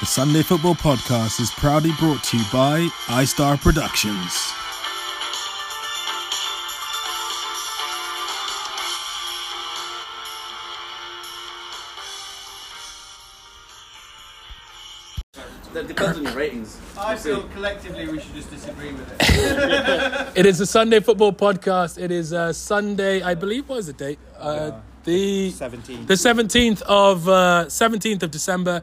The Sunday Football Podcast is proudly brought to you by iStar Productions. That depends on your ratings. I feel collectively we should just disagree with it. It is a Sunday Football Podcast. It is uh, Sunday, I believe. What is the date? Uh, the 17. the seventeenth of uh, seventeenth of December.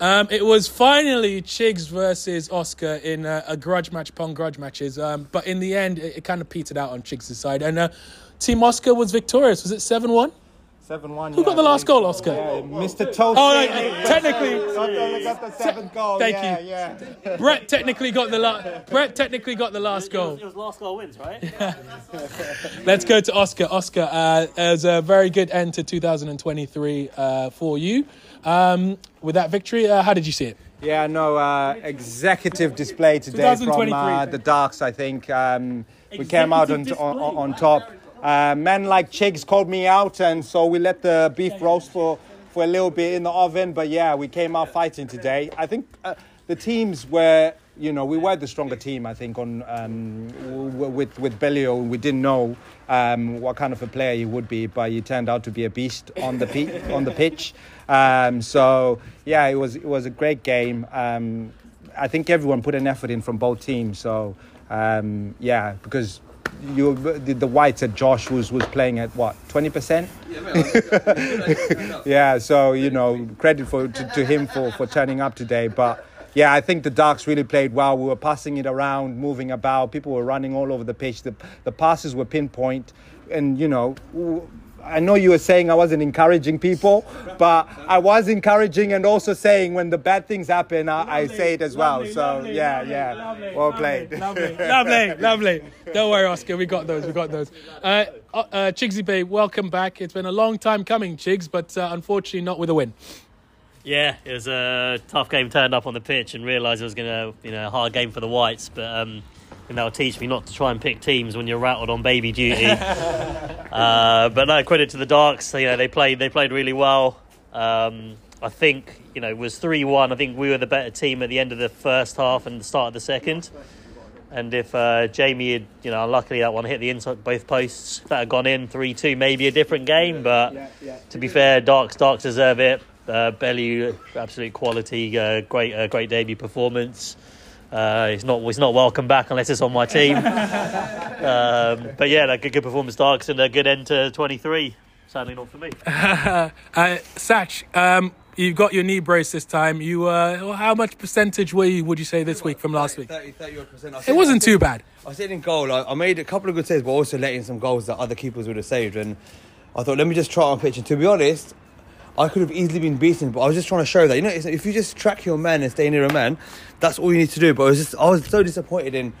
Um, it was finally Chigs versus Oscar in uh, a grudge match upon grudge matches, um, but in the end, it, it kind of petered out on Chigs' side, and uh, Team Oscar was victorious. Was it seven one? 7 1. Who got the last goal, Oscar? Yeah, Mr. Toast. Oh, no, technically, got the seventh goal. Thank yeah, you. Yeah. Brett technically got the la- Brett technically got the last goal. It was last goal wins, right? Yeah. Let's go to Oscar. Oscar, uh, it was a very good end to 2023 uh, for you. Um, with that victory, uh, how did you see it? Yeah, no, uh, executive display today from uh, the Darks, I think. Um, we came out on, on, on top. Uh, men like Chigs called me out, and so we let the beef roast for, for a little bit in the oven. But yeah, we came out fighting today. I think uh, the teams were, you know, we were the stronger team, I think, on um, with, with Bellio. We didn't know um, what kind of a player he would be, but he turned out to be a beast on the, pe- on the pitch. Um, so yeah, it was, it was a great game. Um, I think everyone put an effort in from both teams. So um, yeah, because you the, the whites at Josh was was playing at what twenty percent. Yeah, so you know credit for to, to him for for turning up today, but. Yeah, I think the Darks really played well. We were passing it around, moving about. People were running all over the pitch. The, the passes were pinpoint. And, you know, I know you were saying I wasn't encouraging people, but I was encouraging and also saying when the bad things happen, I, I say it as well. So, yeah, yeah. well played. Lovely, lovely, lovely. Don't worry, Oscar. We got those. We got those. Uh, uh, uh, Chigsy Bay, welcome back. It's been a long time coming, Chigs, but uh, unfortunately not with a win. yeah, it was a tough game. Turned up on the pitch and realised it was going to, you know, a hard game for the Whites. But um, and that'll teach me not to try and pick teams when you're rattled on baby duty. uh, but no, credit to the Darks. You know, they played. They played really well. Um, I think you know it was three one. I think we were the better team at the end of the first half and the start of the second. And if uh, Jamie had, you know, luckily that one hit the inside both posts, if that had gone in three two, maybe a different game. But to be fair, Darks Darks deserve it. Uh, Belly, absolute quality, uh, great uh, great debut performance. Uh, he's not he's not welcome back unless it's on my team. um, but yeah, like a good performance, Darks, and a good end to twenty three. Sadly, not for me. Uh, Satch, um, you got your knee brace this time. You, uh, how much percentage were you, would you say, this week from last week? 30, 30 odd percent. It wasn't said- too bad. I said in goal, I, I made a couple of good saves, but also letting some goals that other keepers would have saved. And I thought, let me just try it on pitch. And to be honest, I could have easily been beaten, but I was just trying to show that you know, if you just track your man and stay near a man, that's all you need to do. But I was just, I was so disappointed in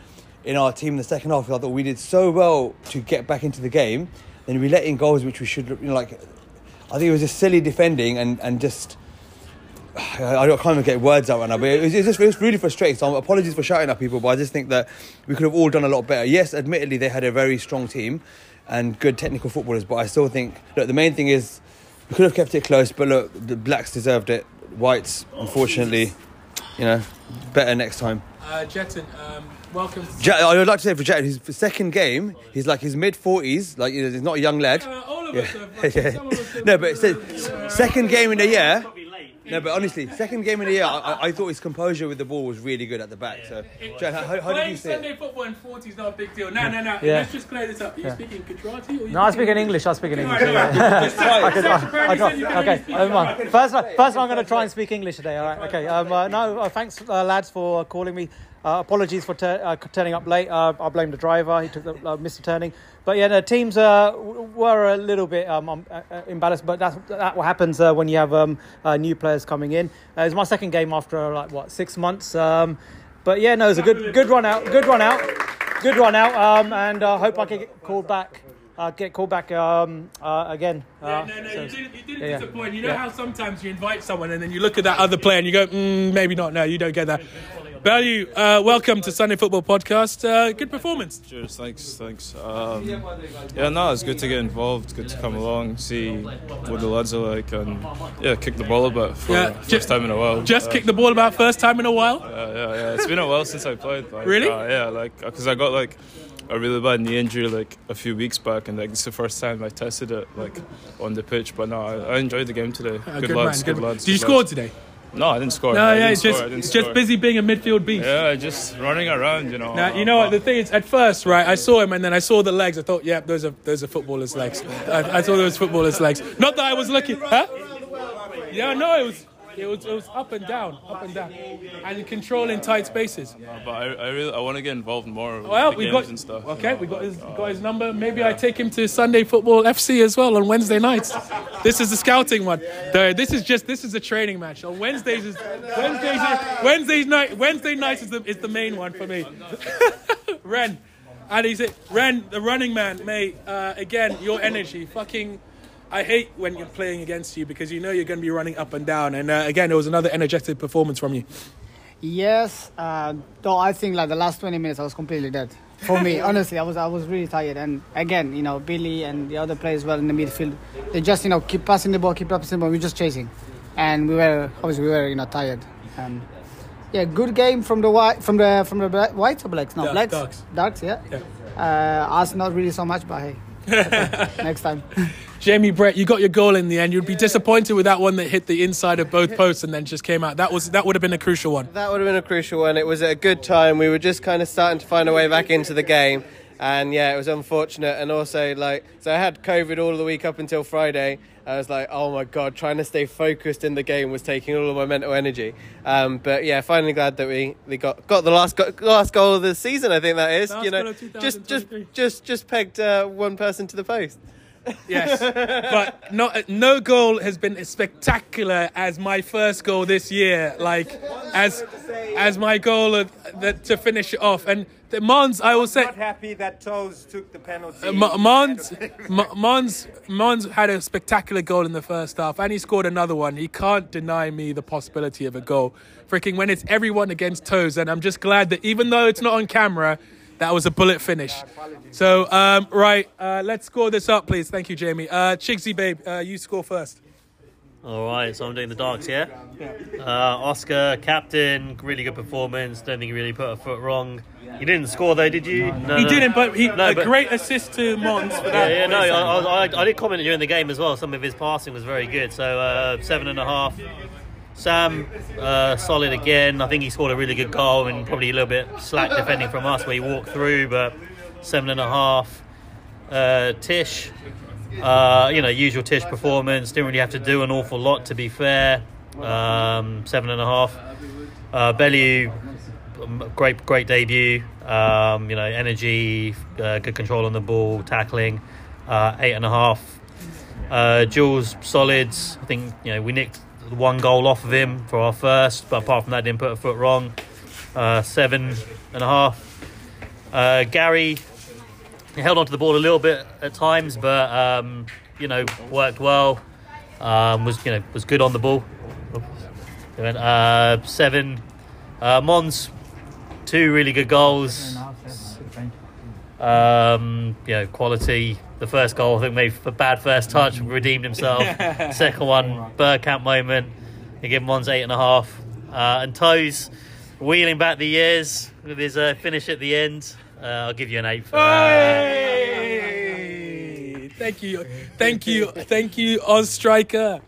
in our team in the second half. I thought we did so well to get back into the game, then we let in goals which we should, you know, like. I think it was just silly defending and and just. I can't even get words out right now, but it was just it was really frustrating. So apologies for shouting at people, but I just think that we could have all done a lot better. Yes, admittedly they had a very strong team and good technical footballers, but I still think look the main thing is we could have kept it close. But look, the blacks deserved it. Whites, unfortunately, you know, better next time. Uh, Jatin, um, welcome. To- Jet, I would like to say for Jet, his second game, he's like his mid forties, like you know, he's not a young lad. Uh, all of Yeah. us have, Yeah. some of us No, but it's a, second game in the year. Probably late. No, but honestly, second game of the year, I, I- I thought his composure with the ball was really good at the back. So, Jan, how, how did Playing you see it? Sunday football in 40 is not a big deal. No, no, no. Yeah. Let's just clear this up. Are you speaking Gujarati or you No, I speak in English. I speak in English. Alright, alright. Just- I could, I, apparently I, said you can okay, only speak never mind. Gujarati. First, first, I'm going to try and speak English today. All right. Okay. Um, uh, no, uh, thanks, uh, lads, for calling me. Uh, apologies for tur- uh, turning up late. Uh, I blame the driver. He took the uh, missed turning. But yeah, the teams uh, were a little bit um, um, uh, uh. But that's that what happens when you have um, new players coming in. It's my second game after like what six months. Um, but yeah, no, it was a good good run out. Good run out. Good run out. Um, and I hope I can get called back uh, get called back um, uh, again. Yeah, Uh, no, no, so- you didn't, you didn't yeah, yeah. disappoint. You know Yeah. how sometimes you invite someone and then you look at that other player and you go, mm, maybe not. No, you don't get that. Value, uh, welcome to Sunday Football Podcast. Uh, good performance. Cheers, thanks, thanks. Um, yeah, no, it's good to get involved, good to come along, see what the lads are like, and yeah, kick the ball a bit for Yeah, first ju- time in a while. Just uh, kicked the ball about first time in a while. Yeah, yeah, yeah. It's been a while since I played. Like, Really? Uh, yeah, like because I got like a really bad knee injury like a few weeks back, and like it's the first time I tested it like on the pitch. But no, I, I enjoyed the game today. Uh, good, good lads, good, good lads. Did you good score lads. today? No, I didn't score. No, I yeah, it's just, it's just busy being a midfield beast. Yeah, just running around, you know. Now, you know what the thing is. At first, right, I saw him and then I saw the legs. I thought, yeah, those are those are footballers' legs. I, I thought those footballers' legs. Not that I was looking, huh? Yeah, no, it was it was it was up and down, up and down, and controlling tight spaces. But I, I really I want to get involved more with Well, the we games got and stuff. okay. We got his uh, got his number. Maybe I take him to Sunday Football FC as well on Wednesday nights. This is the scouting one. Though this is just this is a training match. On Wednesdays is Wednesdays is, Wednesdays night Wednesday nights is the is the main one for me. Ren, and he's it. Ren, the running man, mate. Uh, again, your energy, fucking. I hate when you're playing against you because you know you're going to be running up and down. And uh, again, it was another energetic performance from you. Yes, uh, though I think like the last 20 minutes I was completely dead. For me, honestly, I was I was really tired. And again, you know, Billy and the other players well in the midfield, they just you know keep passing the ball, keep passing the ball. We were just chasing, and we were obviously we were you know tired. Um, yeah, good game from the white from the from the bla- whites or blacks? No, Dark- blacks. darks. Darks, yeah. Yeah. Uh, us not really so much, but hey, okay, next time. Jamie Brett, you got your goal in the end. You'd be disappointed with that one that hit the inside of both posts and then just came out. That was that would have been a crucial one. That would have been a crucial one. It was a good time. We were just kind of starting to find a way back into the game. And yeah, it was unfortunate. And also, like, so I had COVID all the week up until Friday. I was like, oh my God, trying to stay focused in the game was taking all of my mental energy. Um, but yeah, finally glad that we, we got, got the last go- last goal of the season, I think that is. Last you know, goal of just, just, just, just pegged uh, one person to the post. Yes, but not no goal has been as spectacular as my first goal this year. Like as as my goal of, that to finish it off. And the Mons, I will say. Not happy that Toes took the penalty. Uh, Mo- Mons, Mo- Mons, Mons had a spectacular goal in the first half, and he scored another one. He can't deny me the possibility of a goal. Freaking when it's everyone against toes, and I'm just glad that even though it's not on camera, that was a bullet finish. So, um, right, uh, let's score this up, please. Thank you, Jamie. Uh, Chigsy, babe, uh, you score first. All right, so I'm doing the darks, yeah. Uh, Oscar, captain, really good performance. Don't think he really put a foot wrong. You didn't score though, did you? No, no. He no. didn't, but he No, a but- great assist to Mons for Yeah, that. yeah, no, I, I, I, I did comment during the game as well. Some of his passing was very good. So uh, seven and a half. Sam, uh, solid again. I think he scored a really good goal and probably a little bit slack defending from us where he walked through, but seven and a half. Uh, Tish, uh, you know, usual Tish performance. Didn't really have to do an awful lot to be fair. Um, seven and a half. Uh, Bellew, um, great, great debut. Um, you know, energy, uh, good control on the ball, tackling. Uh, eight and a half. Uh, Jules, solids. I think you know we nicked one goal off of him for our first, but apart from that, didn't put a foot wrong. Uh, seven and a half. Uh, Gary he held on to the ball a little bit at times, but um, you know worked well. Um, was you know was good on the ball. Uh, seven. Uh, Mons, two really good goals. Um, you know, quality. The first goal, I think, made a bad first touch, redeemed himself. Second one, Bergkamp moment. He gave Mons eight and a half. Uh, and Toes, wheeling back the years with his uh, finish at the end. Uh, I'll give you an eight for that. Thank you, thank you, thank you, Oz Striker.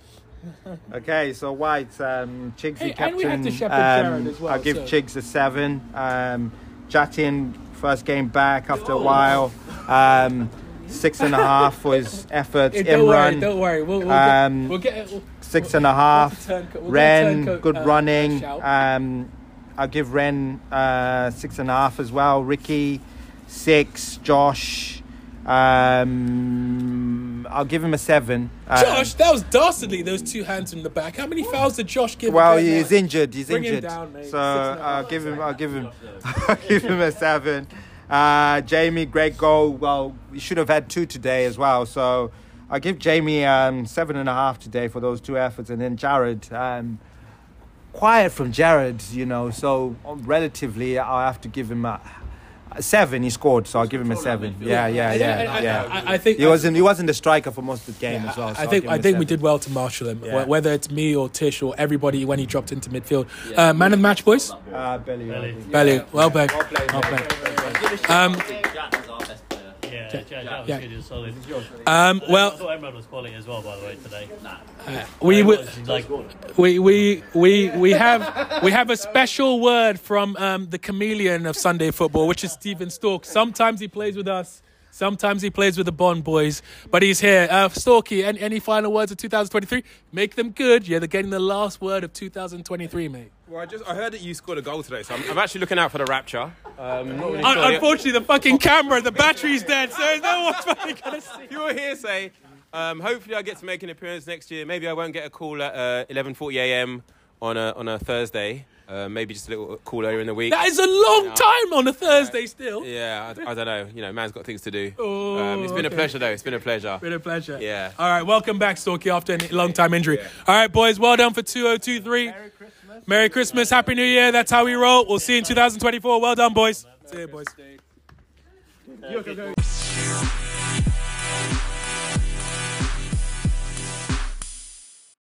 Okay, so White, um, Chigsy Hey, captain. and we have to shepherd um, as well, I'll give so- Chigs a seven. Um, Jatin, first game back after a while. Um, six and a half for his efforts. Hey, don't worry, don't worry. We'll, we'll Um, get, we'll get we'll, six and a half. turn co- we'll get a Ren, turncoat, good uh, running. Um, I'll give Ren uh, six and a half as well. Ricky, six. Josh, um, I'll give him a seven. Um, Josh, that was dastardly. Those two hands in the back. How many fouls did Josh give? Well, again? he's injured. He's Bring him injured. down, mate. So Six and a I'll give him. I'll give him. I'll give him a seven. Uh, Jamie, great goal. Well, we should have had two today as well. So I give Jamie um, seven and a half today for those two efforts, and then Jared. Um, quiet from Jared, you know. So um, relatively, I have to give him a, a seven. He scored, so I'll give him a seven. Yeah, yeah, yeah, I- yeah. I- I think- he wasn't. He wasn't the striker for most of the game as well. so I think give him I a think we did well to marshal him, Yeah. whether it's me or Tish or everybody when he dropped into midfield. Uh, man of the match, boys. Uh, Belly. I think. Belly, well played. Well played, Well mate. played. Um, Jack was our best player. Yeah, Jack, Jack was Yeah. good, he was solid. um, I well, thought Emrod was quality as well, by the way, today. we He would. was, like, we we we we have we have a special word from um, the chameleon of Sunday football, which is Stephen Stork. Sometimes he plays with us. Sometimes he plays with the Bond boys, but he's here. Uh, Storky, any, any final words of 2023? Make them good. Yeah, they're getting the last word of 2023, mate. Well, I just I heard that you scored a goal today, so I'm, I'm actually looking out for the rapture. Um, really Un- unfortunately, the fucking camera, the battery's dead, so no one's fucking gonna see. Pure hearsay. Um, hopefully, I get to make an appearance next year. Maybe I won't get a call at uh, 11:40 a.m. on a on a Thursday. Uh, maybe just a little call earlier in the week. That is a long time on a Thursday still. yeah, I, I don't know. You know, man's got things to do. Oh, um, it's been okay. a pleasure, though. It's been a pleasure. Been a pleasure. Yeah. All right, welcome back, Storky, after a long time injury. All right, boys, well done for 2023. Merry Christmas. Merry Christmas, Happy New Year. That's how we roll. We'll see you in 2024. Well done, boys. See you, boys.